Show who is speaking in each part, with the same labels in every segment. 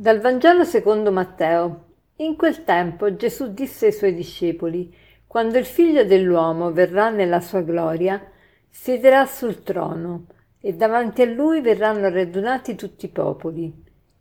Speaker 1: Dal Vangelo secondo Matteo. In quel tempo Gesù disse ai suoi discepoli, Quando il figlio dell'uomo verrà nella sua gloria, siederà sul trono, e davanti a lui verranno radunati tutti i popoli.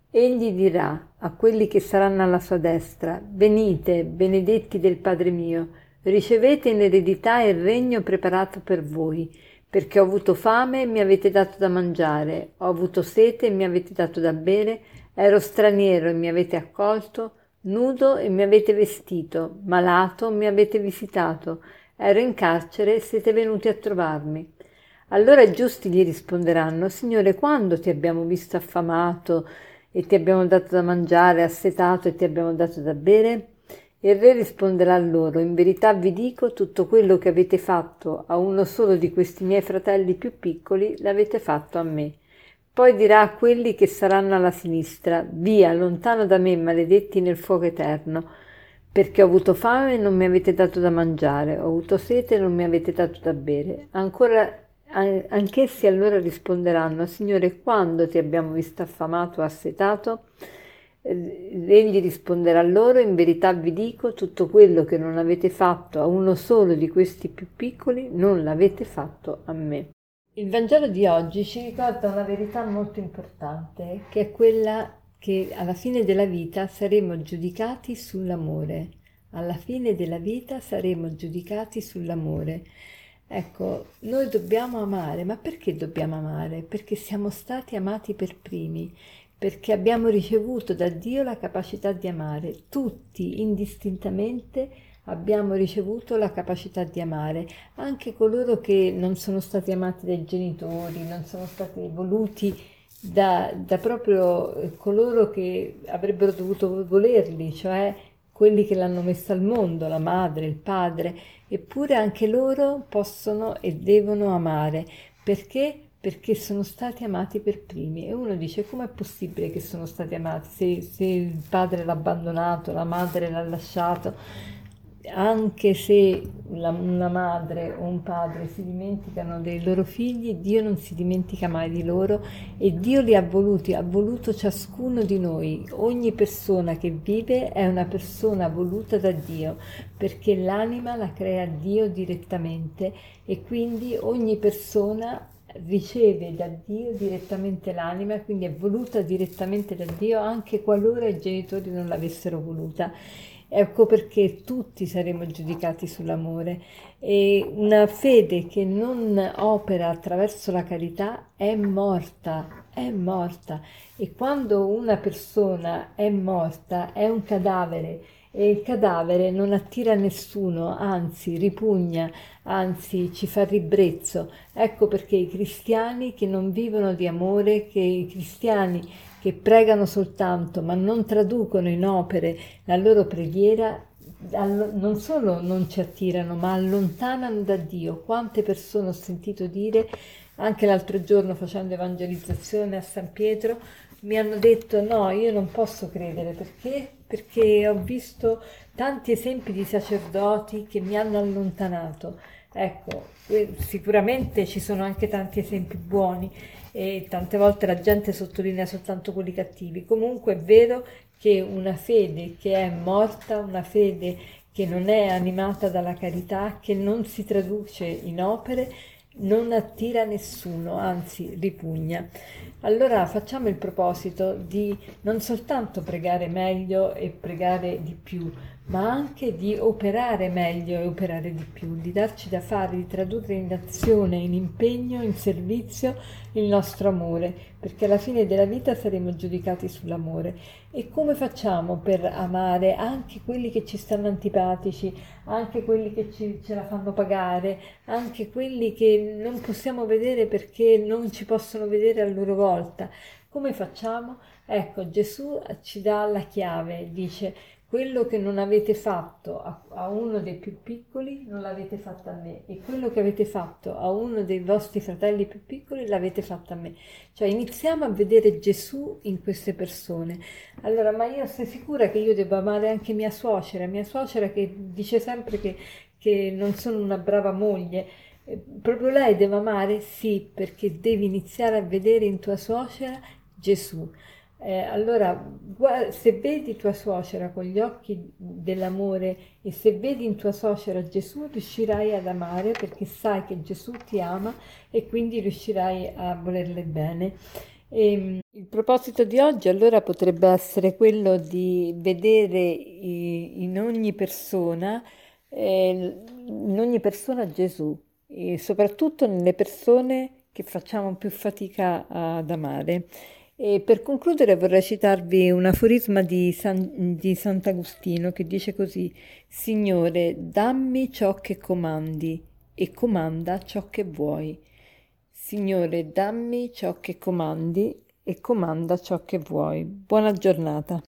Speaker 1: Egli dirà a quelli che saranno alla sua destra, Venite, benedetti del Padre mio, ricevete in eredità il regno preparato per voi, perché ho avuto fame e mi avete dato da mangiare, ho avuto sete e mi avete dato da bere, Ero straniero e mi avete accolto, nudo e mi avete vestito, malato mi avete visitato, ero in carcere e siete venuti a trovarmi. Allora i giusti gli risponderanno, Signore, quando ti abbiamo visto affamato e ti abbiamo dato da mangiare, assetato e ti abbiamo dato da bere? Il re risponderà loro, in verità vi dico, tutto quello che avete fatto a uno solo di questi miei fratelli più piccoli, l'avete fatto a me. Poi dirà a quelli che saranno alla sinistra, via, lontano da me, maledetti nel fuoco eterno, perché ho avuto fame e non mi avete dato da mangiare, ho avuto sete e non mi avete dato da bere. Ancora anch'essi allora risponderanno, Signore, quando ti abbiamo visto affamato o assetato? Egli risponderà loro, in verità vi dico, tutto quello che non avete fatto a uno solo di questi più piccoli, non l'avete fatto a me. Il Vangelo di oggi ci ricorda una verità molto importante, che è quella che alla fine della vita saremo giudicati sull'amore. Alla fine della vita saremo giudicati sull'amore. Ecco, noi dobbiamo amare, ma perché dobbiamo amare? Perché siamo stati amati per primi, perché abbiamo ricevuto da Dio la capacità di amare, tutti indistintamente abbiamo ricevuto la capacità di amare anche coloro che non sono stati amati dai genitori, non sono stati voluti da, da proprio coloro che avrebbero dovuto volerli, cioè quelli che l'hanno messa al mondo, la madre, il padre, eppure anche loro possono e devono amare. Perché? Perché sono stati amati per primi. E uno dice: com'è possibile che sono stati amati se, se il padre l'ha abbandonato, la madre l'ha lasciato? Anche se la, una madre o un padre si dimenticano dei loro figli, Dio non si dimentica mai di loro e Dio li ha voluti, ha voluto ciascuno di noi. Ogni persona che vive è una persona voluta da Dio, perché l'anima la crea Dio direttamente e quindi ogni persona riceve da Dio direttamente l'anima, quindi è voluta direttamente da Dio anche qualora i genitori non l'avessero voluta. Ecco perché tutti saremo giudicati sull'amore. E una fede che non opera attraverso la carità è morta, è morta. E quando una persona è morta è un cadavere. E il cadavere non attira nessuno, anzi ripugna, anzi ci fa ribrezzo. Ecco perché i cristiani che non vivono di amore, che i cristiani che pregano soltanto ma non traducono in opere la loro preghiera, non solo non ci attirano ma allontanano da Dio. Quante persone ho sentito dire, anche l'altro giorno facendo evangelizzazione a San Pietro, mi hanno detto no, io non posso credere perché? Perché ho visto tanti esempi di sacerdoti che mi hanno allontanato. Ecco, sicuramente ci sono anche tanti esempi buoni, e tante volte la gente sottolinea soltanto quelli cattivi. Comunque è vero che una fede che è morta, una fede che non è animata dalla carità, che non si traduce in opere, non attira nessuno, anzi ripugna. Allora facciamo il proposito di non soltanto pregare meglio e pregare di più, ma anche di operare meglio e operare di più, di darci da fare, di tradurre in azione, in impegno, in servizio il nostro amore, perché alla fine della vita saremo giudicati sull'amore. E come facciamo per amare anche quelli che ci stanno antipatici, anche quelli che ci, ce la fanno pagare, anche quelli che non possiamo vedere perché non ci possono vedere a loro volta? Come facciamo? Ecco, Gesù ci dà la chiave, dice quello che non avete fatto a, a, uno dei più piccoli non l'avete fatto a me e quello che avete fatto a uno dei vostri fratelli più piccoli l'avete fatto a me. Cioè iniziamo a vedere Gesù in queste persone. Allora, ma io sei sicura che io devo amare anche mia suocera, mia suocera che dice sempre che, che non sono una brava moglie. Eh, proprio lei deve amare? Sì, perché devi iniziare a vedere in tua suocera Gesù. Eh, allora, se vedi tua suocera con gli occhi dell'amore e se vedi in tua suocera Gesù, riuscirai ad amare perché sai che Gesù ti ama e quindi riuscirai a volerle bene. E, ehm, il proposito di oggi allora potrebbe essere quello di vedere in ogni persona, eh, in ogni persona Gesù, soprattutto nelle persone che facciamo più fatica ad amare. E per concludere vorrei citarvi un aforisma di, San, di Sant'Agostino che dice così, Signore, dammi ciò che comandi e comanda ciò che vuoi. Signore, dammi ciò che comandi e comanda ciò che vuoi. Buona giornata.